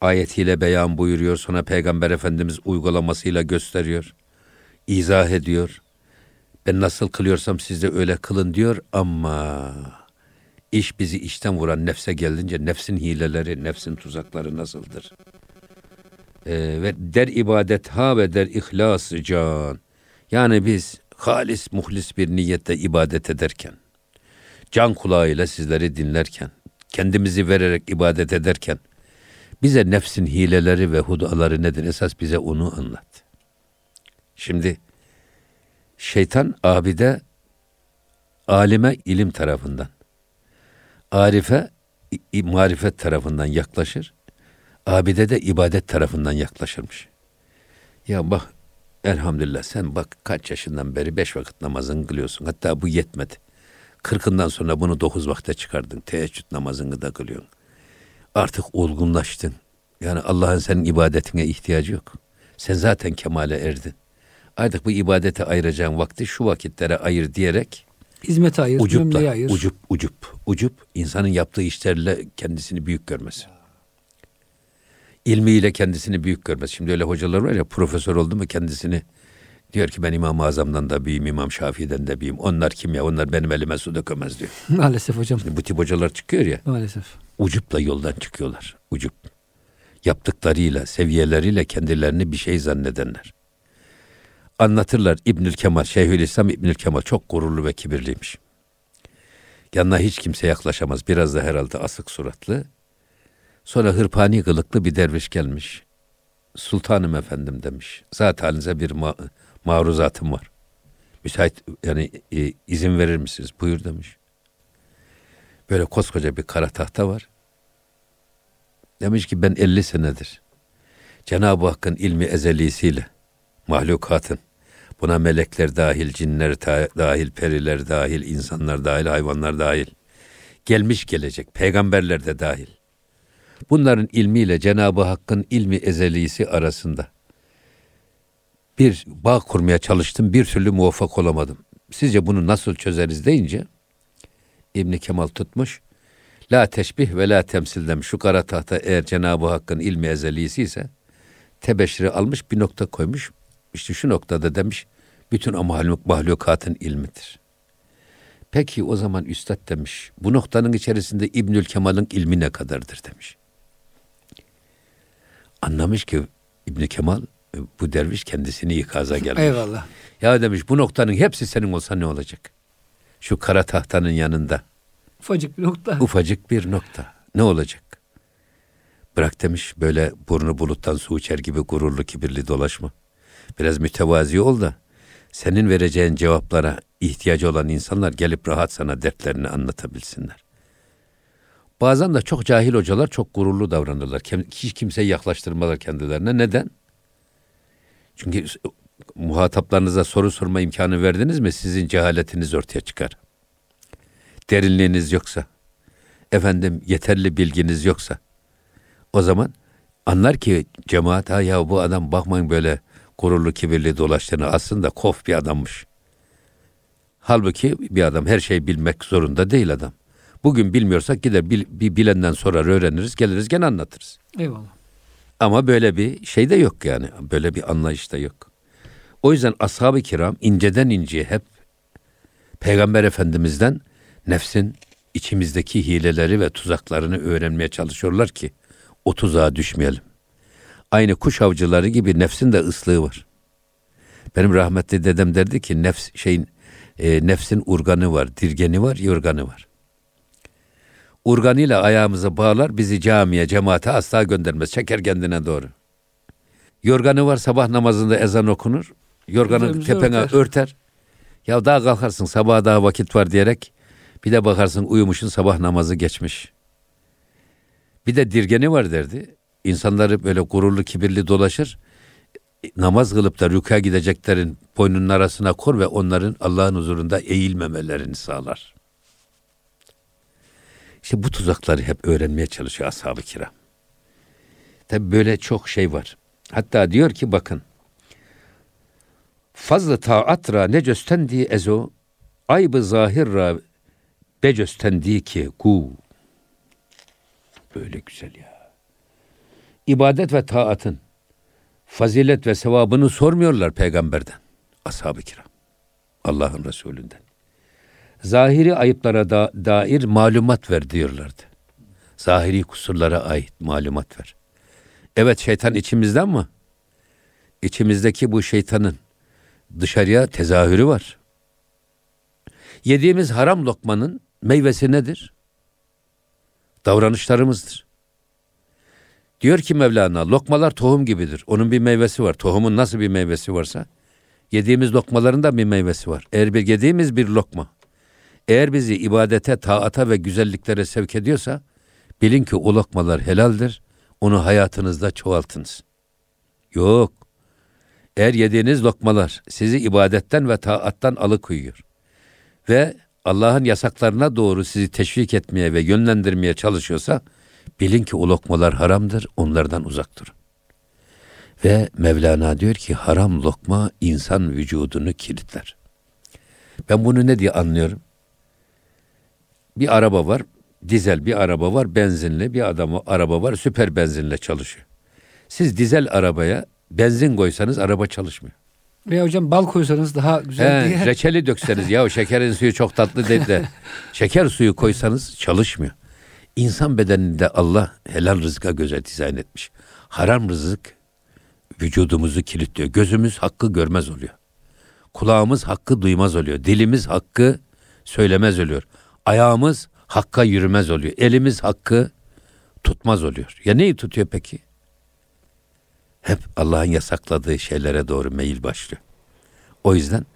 ayetiyle beyan buyuruyor. Sonra Peygamber Efendimiz uygulamasıyla gösteriyor. izah ediyor. Ben nasıl kılıyorsam siz de öyle kılın diyor ama iş bizi işten vuran nefse gelince nefsin hileleri, nefsin tuzakları nasıldır? Ee, ve der ibadet ha ve der ihlas can. Yani biz halis muhlis bir niyette ibadet ederken, can kulağıyla sizleri dinlerken, kendimizi vererek ibadet ederken, bize nefsin hileleri ve hudaları nedir? Esas bize onu anlat. Şimdi şeytan abide alime ilim tarafından, arife marifet tarafından yaklaşır. Abide de ibadet tarafından yaklaşırmış. Ya bak elhamdülillah sen bak kaç yaşından beri beş vakit namazını kılıyorsun. Hatta bu yetmedi. Kırkından sonra bunu dokuz vakte çıkardın. Teheccüd namazını da kılıyorsun. Artık olgunlaştın. Yani Allah'ın senin ibadetine ihtiyacı yok. Sen zaten kemale erdin. Artık bu ibadete ayıracağın vakti şu vakitlere ayır diyerek hizmete ayır, ucupla, ayır. ucup, ucup, ucup insanın yaptığı işlerle kendisini büyük görmesi. İlmiyle kendisini büyük görmesi. Şimdi öyle hocalar var ya profesör oldu mu kendisini diyor ki ben İmam-ı Azam'dan da büyüğüm, İmam Şafii'den de büyüğüm. Onlar kim ya? Onlar benim elime su dökemez diyor. Maalesef hocam. Şimdi bu tip hocalar çıkıyor ya. Maalesef. Ucupla yoldan çıkıyorlar. Ucup. Yaptıklarıyla, seviyeleriyle kendilerini bir şey zannedenler. Anlatırlar İbnül Kemal, Şeyhülislam İbnül Kemal çok gururlu ve kibirliymiş. Yanına hiç kimse yaklaşamaz. Biraz da herhalde asık suratlı. Sonra hırpani kılıklı bir derviş gelmiş. Sultanım efendim demiş. Zat halinize bir ma maruzatım var. Müsait yani e, izin verir misiniz? Buyur demiş. Böyle koskoca bir kara tahta var. Demiş ki ben 50 senedir Cenab-ı Hakk'ın ilmi ezelisiyle mahlukatın buna melekler dahil, cinler dahil, periler dahil, insanlar dahil, hayvanlar dahil gelmiş gelecek, peygamberler de dahil. Bunların ilmiyle Cenab-ı Hakk'ın ilmi ezelisi arasında bir bağ kurmaya çalıştım, bir türlü muvaffak olamadım. Sizce bunu nasıl çözeriz deyince İbn Kemal tutmuş. La teşbih ve la temsil demiş. Şu kara tahta eğer Cenab-ı Hakk'ın ilmi ezelisi ise tebeşiri almış bir nokta koymuş. İşte şu noktada demiş bütün o mahluk, mahlukatın ilmidir. Peki o zaman üstad demiş bu noktanın içerisinde İbnül Kemal'ın ilmi ne kadardır demiş. Anlamış ki İbn Kemal e, bu derviş kendisini ikaza [LAUGHS] gelmiş. Eyvallah. Ya demiş bu noktanın hepsi senin olsa ne olacak? Şu kara tahtanın yanında. Ufacık bir nokta. Ufacık bir nokta. Ne olacak? Bırak demiş böyle burnu buluttan su içer gibi gururlu kibirli dolaşma. Biraz mütevazi ol da senin vereceğin cevaplara ihtiyacı olan insanlar gelip rahat sana dertlerini anlatabilsinler. Bazen de çok cahil hocalar çok gururlu davranırlar. Hiç kimseyi yaklaştırmalar kendilerine. Neden? Çünkü muhataplarınıza soru sorma imkanı verdiniz mi sizin cehaletiniz ortaya çıkar. Derinliğiniz yoksa, efendim yeterli bilginiz yoksa, o zaman anlar ki cemaat ha ya bu adam bakmayın böyle gururlu kibirli dolaştığını aslında kof bir adammış. Halbuki bir adam her şeyi bilmek zorunda değil adam. Bugün bilmiyorsak gider bil, bir bilenden sorar öğreniriz geliriz gene anlatırız. Eyvallah. Ama böyle bir şey de yok yani. Böyle bir anlayış da yok. O yüzden ashab-ı kiram inceden inceye hep Peygamber Efendimiz'den nefsin içimizdeki hileleri ve tuzaklarını öğrenmeye çalışıyorlar ki o tuzağa düşmeyelim. Aynı kuş avcıları gibi nefsin de ıslığı var. Benim rahmetli dedem derdi ki nefs şeyin e, nefsin urganı var, dirgeni var, yorganı var. Urganıyla ayağımızı bağlar, bizi camiye, cemaate asla göndermez. Çeker kendine doğru. Yorganı var sabah namazında ezan okunur. Yorganı Üzerimizi tepene örter. örter. Ya daha kalkarsın sabah daha vakit var diyerek bir de bakarsın uyumuşun sabah namazı geçmiş. Bir de dirgeni var derdi. İnsanları böyle gururlu kibirli dolaşır. Namaz kılıp da rüka gideceklerin boynunun arasına kor ve onların Allah'ın huzurunda eğilmemelerini sağlar. İşte bu tuzakları hep öğrenmeye çalışıyor ashab-ı kiram. Tabi böyle çok şey var. Hatta diyor ki bakın. Fazla taat ra ne diye ezo aybı zahir ra becöstendi ki ku. Böyle güzel ya. İbadet ve taatın fazilet ve sevabını sormuyorlar peygamberden. Ashab-ı kiram. Allah'ın Resulünden. Zahiri ayıplara da, dair malumat ver diyorlardı. Zahiri kusurlara ait malumat ver. Evet şeytan içimizde ama içimizdeki bu şeytanın dışarıya tezahürü var. Yediğimiz haram lokmanın meyvesi nedir? Davranışlarımızdır. Diyor ki Mevlana, lokmalar tohum gibidir. Onun bir meyvesi var. Tohumun nasıl bir meyvesi varsa, yediğimiz lokmaların da bir meyvesi var. Eğer bir yediğimiz bir lokma, eğer bizi ibadete, taata ve güzelliklere sevk ediyorsa, bilin ki o lokmalar helaldir. Onu hayatınızda çoğaltınız. Yok. Eğer yediğiniz lokmalar sizi ibadetten ve taattan alıkoyuyor ve Allah'ın yasaklarına doğru sizi teşvik etmeye ve yönlendirmeye çalışıyorsa bilin ki o lokmalar haramdır, onlardan uzak durun. Ve Mevlana diyor ki haram lokma insan vücudunu kilitler. Ben bunu ne diye anlıyorum? Bir araba var, dizel bir araba var, benzinli bir adam araba var, süper benzinle çalışıyor. Siz dizel arabaya benzin koysanız araba çalışmıyor. Veya hocam bal koysanız daha güzel He, diye. reçeli dökseniz ya o şekerin suyu çok tatlı dedi de [LAUGHS] şeker suyu koysanız çalışmıyor. İnsan bedeninde Allah helal rızka göze dizayn etmiş. Haram rızık vücudumuzu kilitliyor. Gözümüz hakkı görmez oluyor. Kulağımız hakkı duymaz oluyor. Dilimiz hakkı söylemez oluyor. Ayağımız hakka yürümez oluyor. Elimiz hakkı tutmaz oluyor. Ya neyi tutuyor peki? Hep Allah'ın yasakladığı şeylere doğru meyil başlıyor. O yüzden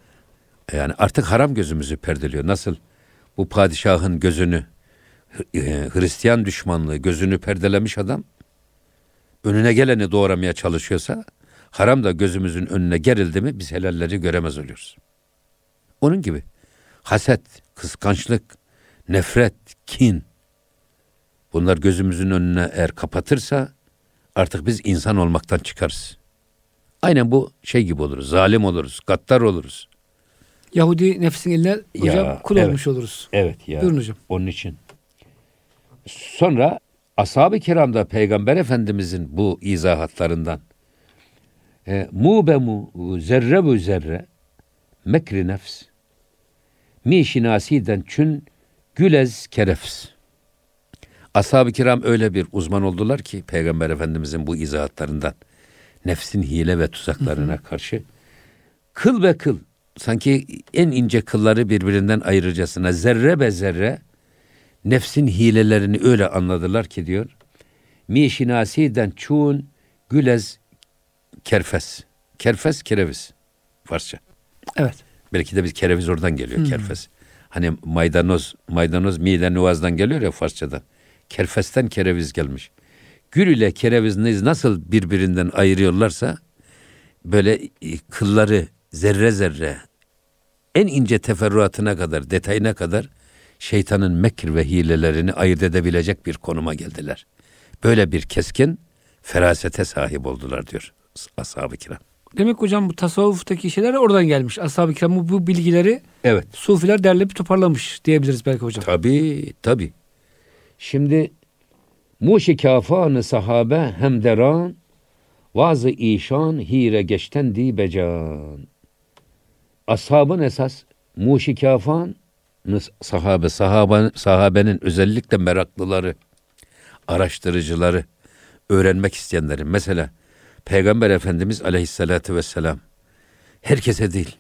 yani artık haram gözümüzü perdeliyor. Nasıl bu padişahın gözünü e, Hristiyan düşmanlığı gözünü perdelemiş adam önüne geleni doğramaya çalışıyorsa haram da gözümüzün önüne gerildi mi biz helalleri göremez oluyoruz. Onun gibi haset, kıskançlık, nefret, kin bunlar gözümüzün önüne eğer kapatırsa artık biz insan olmaktan çıkarız. Aynen bu şey gibi oluruz. Zalim oluruz, gaddar oluruz. Yahudi nefsin eline hocam Ya, kul evet. olmuş oluruz. Evet ya. Buyurun hocam. Onun için. Sonra ashab-ı kiramda Peygamber Efendimizin bu izahatlarından e, mu be mu zerre bu zerre mekri nefs mi şinasiden çün gülez kerefs. Ashab-ı kiram öyle bir uzman oldular ki Peygamber Efendimizin bu izahatlarından nefsin hile ve tuzaklarına karşı kıl be kıl sanki en ince kılları birbirinden ayırırcasına zerre be zerre nefsin hilelerini öyle anladılar ki diyor. Mi şinasiden çun gülez kerfes. Kerfes kereviz. Farsça. Evet. Belki de biz kereviz oradan geliyor kerfes. Hani maydanoz, maydanoz mide nuvazdan geliyor ya Farsçadan. Kerfesten kereviz gelmiş. Gül ile kereviz nasıl birbirinden ayırıyorlarsa böyle e, kılları zerre zerre en ince teferruatına kadar, detayına kadar şeytanın mekir ve hilelerini ayırt edebilecek bir konuma geldiler. Böyle bir keskin ferasete sahip oldular diyor ashab-ı kiram. Demek hocam bu tasavvuftaki şeyler oradan gelmiş. Ashab-ı kiram bu bilgileri Evet. sufiler derleyip toparlamış diyebiliriz belki hocam. Tabii, tabii. Şimdi muşikafanı sahabe hem deran vazı işan hire geçten di becan. Ashabın esas muşikafan sahabe, sahabe, sahabenin özellikle meraklıları, araştırıcıları, öğrenmek isteyenlerin. Mesela Peygamber Efendimiz aleyhissalatü vesselam herkese değil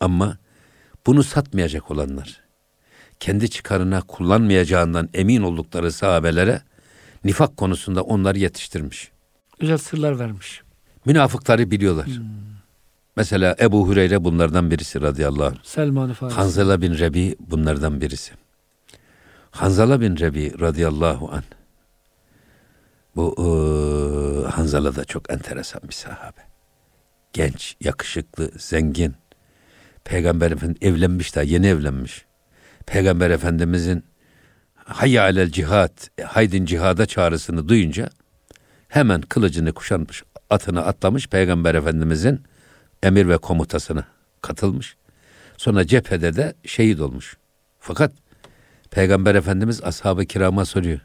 ama bunu satmayacak olanlar, kendi çıkarına kullanmayacağından emin oldukları sahabelere nifak konusunda onları yetiştirmiş. Özel sırlar vermiş. Münafıkları biliyorlar. Mesela Ebu Hureyre bunlardan birisi radıyallahu anh. Selman-ı Farisi. Hanzala bin Rebi bunlardan birisi. Hanzala bin Rebi radıyallahu an. Bu eee, Hanzala da çok enteresan bir sahabe. Genç, yakışıklı, zengin. Peygamber Efendimiz evlenmiş daha yeni evlenmiş. Peygamber Efendimizin hayya alel cihat, haydin cihada çağrısını duyunca hemen kılıcını kuşanmış, atını atlamış Peygamber Efendimizin emir ve komutasına katılmış. Sonra cephede de şehit olmuş. Fakat Peygamber Efendimiz ashab-ı kirama soruyor.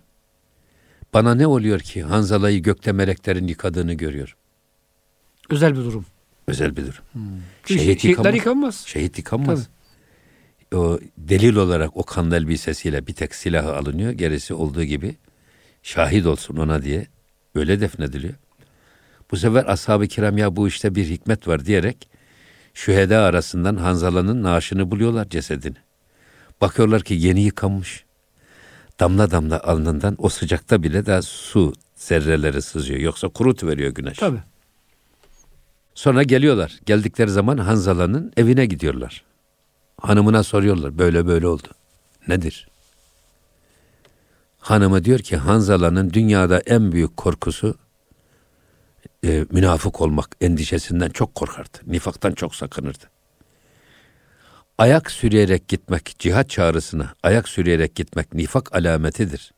Bana ne oluyor ki Hanzala'yı gökte meleklerin yıkadığını görüyor. Özel bir durum. Özel bir durum. Hmm. Şehit yıkanmaz. yıkanmaz. Şehit yıkanmaz. O delil olarak o kanlı elbisesiyle bir tek silahı alınıyor. Gerisi olduğu gibi şahit olsun ona diye öyle defnediliyor. Bu sefer ashab-ı kiram ya bu işte bir hikmet var diyerek şüheda arasından Hanzala'nın naaşını buluyorlar cesedini. Bakıyorlar ki yeni yıkanmış. Damla damla alnından o sıcakta bile daha su zerreleri sızıyor. Yoksa kurut veriyor güneş. Tabii. Sonra geliyorlar. Geldikleri zaman Hanzala'nın evine gidiyorlar. Hanımına soruyorlar. Böyle böyle oldu. Nedir? Hanımı diyor ki Hanzala'nın dünyada en büyük korkusu e, münafık olmak endişesinden çok korkardı. Nifaktan çok sakınırdı. Ayak sürüyerek gitmek, cihat çağrısına ayak sürüyerek gitmek nifak alametidir.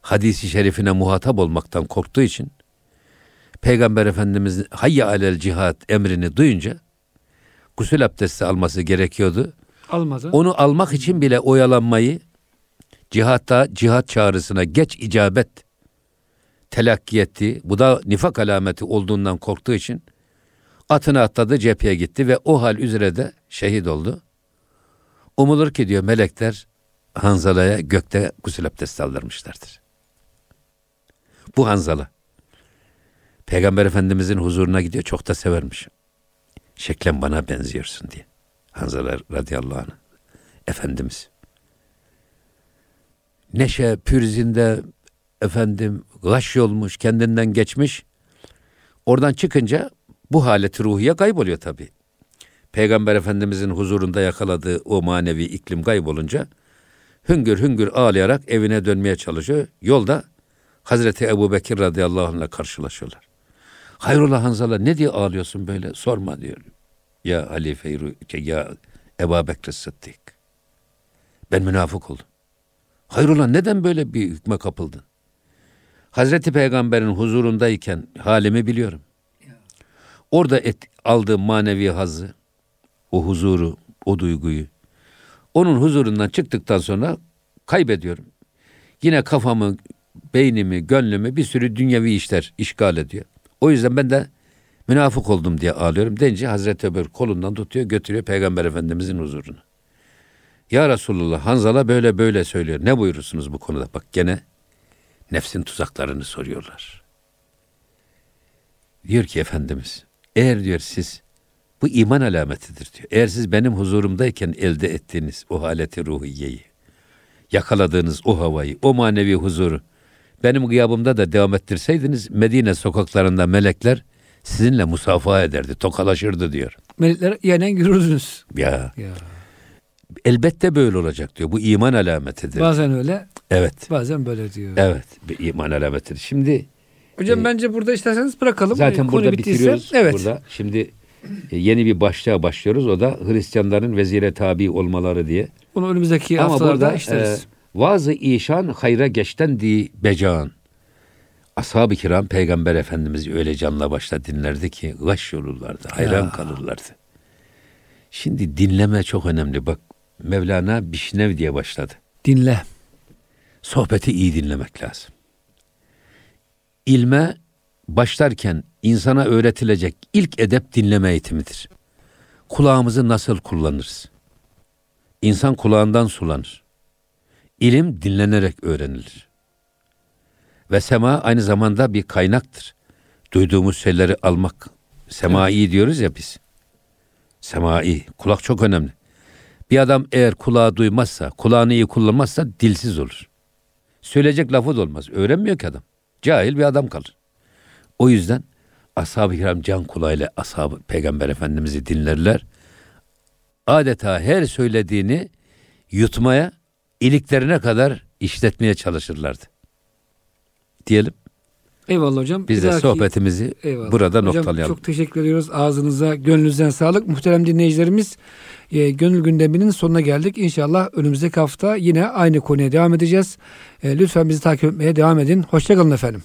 Hadisi şerifine muhatap olmaktan korktuğu için Peygamber Efendimizin hayye alel cihat emrini duyunca gusül abdesti alması gerekiyordu. Almadı. Onu almak için bile oyalanmayı cihatta cihat çağrısına geç icabet telakki etti. Bu da nifak alameti olduğundan korktuğu için atını atladı cepheye gitti ve o hal üzere de şehit oldu. Umulur ki diyor melekler Hanzala'ya gökte gusül abdesti aldırmışlardır. Bu Hanzala. Peygamber Efendimizin huzuruna gidiyor. Çok da severmiş. Şeklen bana benziyorsun diye. Hanzala radıyallahu anh. Efendimiz. Neşe pürzinde efendim gaş olmuş, kendinden geçmiş. Oradan çıkınca bu haleti ruhiye kayboluyor tabii. Peygamber Efendimizin huzurunda yakaladığı o manevi iklim kaybolunca hüngür hüngür ağlayarak evine dönmeye çalışıyor. Yolda Hazreti Ebu Bekir radıyallahu anh'la karşılaşıyorlar. Hayrola Hanzala ne diye ağlıyorsun böyle sorma diyor. Ya halife ya Ebu Bekir Sıddık. Ben münafık oldum. Hayrola neden böyle bir hükme kapıldın? Hazreti Peygamber'in huzurundayken halimi biliyorum. Orada et, aldığım manevi hazzı, o huzuru, o duyguyu, onun huzurundan çıktıktan sonra kaybediyorum. Yine kafamı, beynimi, gönlümü bir sürü dünyevi işler işgal ediyor. O yüzden ben de münafık oldum diye ağlıyorum. Deyince Hazreti Ömer kolundan tutuyor götürüyor Peygamber Efendimizin huzuruna. Ya Resulullah Hanzala böyle böyle söylüyor. Ne buyurursunuz bu konuda? Bak gene nefsin tuzaklarını soruyorlar. Diyor ki Efendimiz eğer diyor siz bu iman alametidir diyor. Eğer siz benim huzurumdayken elde ettiğiniz o haleti ruhiyeyi, yakaladığınız o havayı, o manevi huzuru benim gıyabımda da devam ettirseydiniz Medine sokaklarında melekler sizinle musafaha ederdi, tokalaşırdı diyor. Melekler yenen görürdünüz. Ya. Ya. Elbette böyle olacak diyor. Bu iman alametidir. Bazen öyle, evet. bazen böyle diyor. Evet. Bir iman alametidir. Şimdi Hocam Ee, bence burada isterseniz bırakalım. zaten Konu burada bittiyse- bitiriyoruz. Evet. Burada şimdi e, yeni bir başlığa başlıyoruz. O da Hristiyanların vezire tabi olmaları diye. Bunu önümüzdeki Ama haftalarda burada e, işleriz. vazı işan hayra geçten di becan. Ashab-ı kiram peygamber efendimizi öyle canla başla dinlerdi ki gaş olurlardı, hayran Ya. kalırlardı. Şimdi dinleme çok önemli. Bak Mevlana Bişnev diye başladı. Dinle. Sohbeti iyi dinlemek lazım. İlme başlarken insana öğretilecek ilk edep dinleme eğitimidir. Kulağımızı nasıl kullanırız? İnsan kulağından sulanır. İlim dinlenerek öğrenilir. Ve sema aynı zamanda bir kaynaktır. Duyduğumuz şeyleri almak. Semai diyoruz ya biz. Semai. Kulak çok önemli. Bir adam eğer kulağı duymazsa, kulağını iyi kullanmazsa dilsiz olur. Söyleyecek lafı da olmaz. Öğrenmiyor ki adam. Cahil bir adam kalır. O yüzden ashab-ı kiram can kulağıyla ashab peygamber efendimizi dinlerler. Adeta her söylediğini yutmaya, iliklerine kadar işletmeye çalışırlardı. Diyelim. Eyvallah hocam. Biz de sohbetimizi Eyvallah. burada Hocam, noktalayalım. Çok teşekkür ediyoruz. Ağzınıza, gönlünüzden sağlık. Muhterem dinleyicilerimiz, e, gönül gündeminin sonuna geldik. İnşallah önümüzdeki hafta yine aynı konuya devam edeceğiz. E, lütfen bizi takip etmeye devam edin. Hoşçakalın efendim.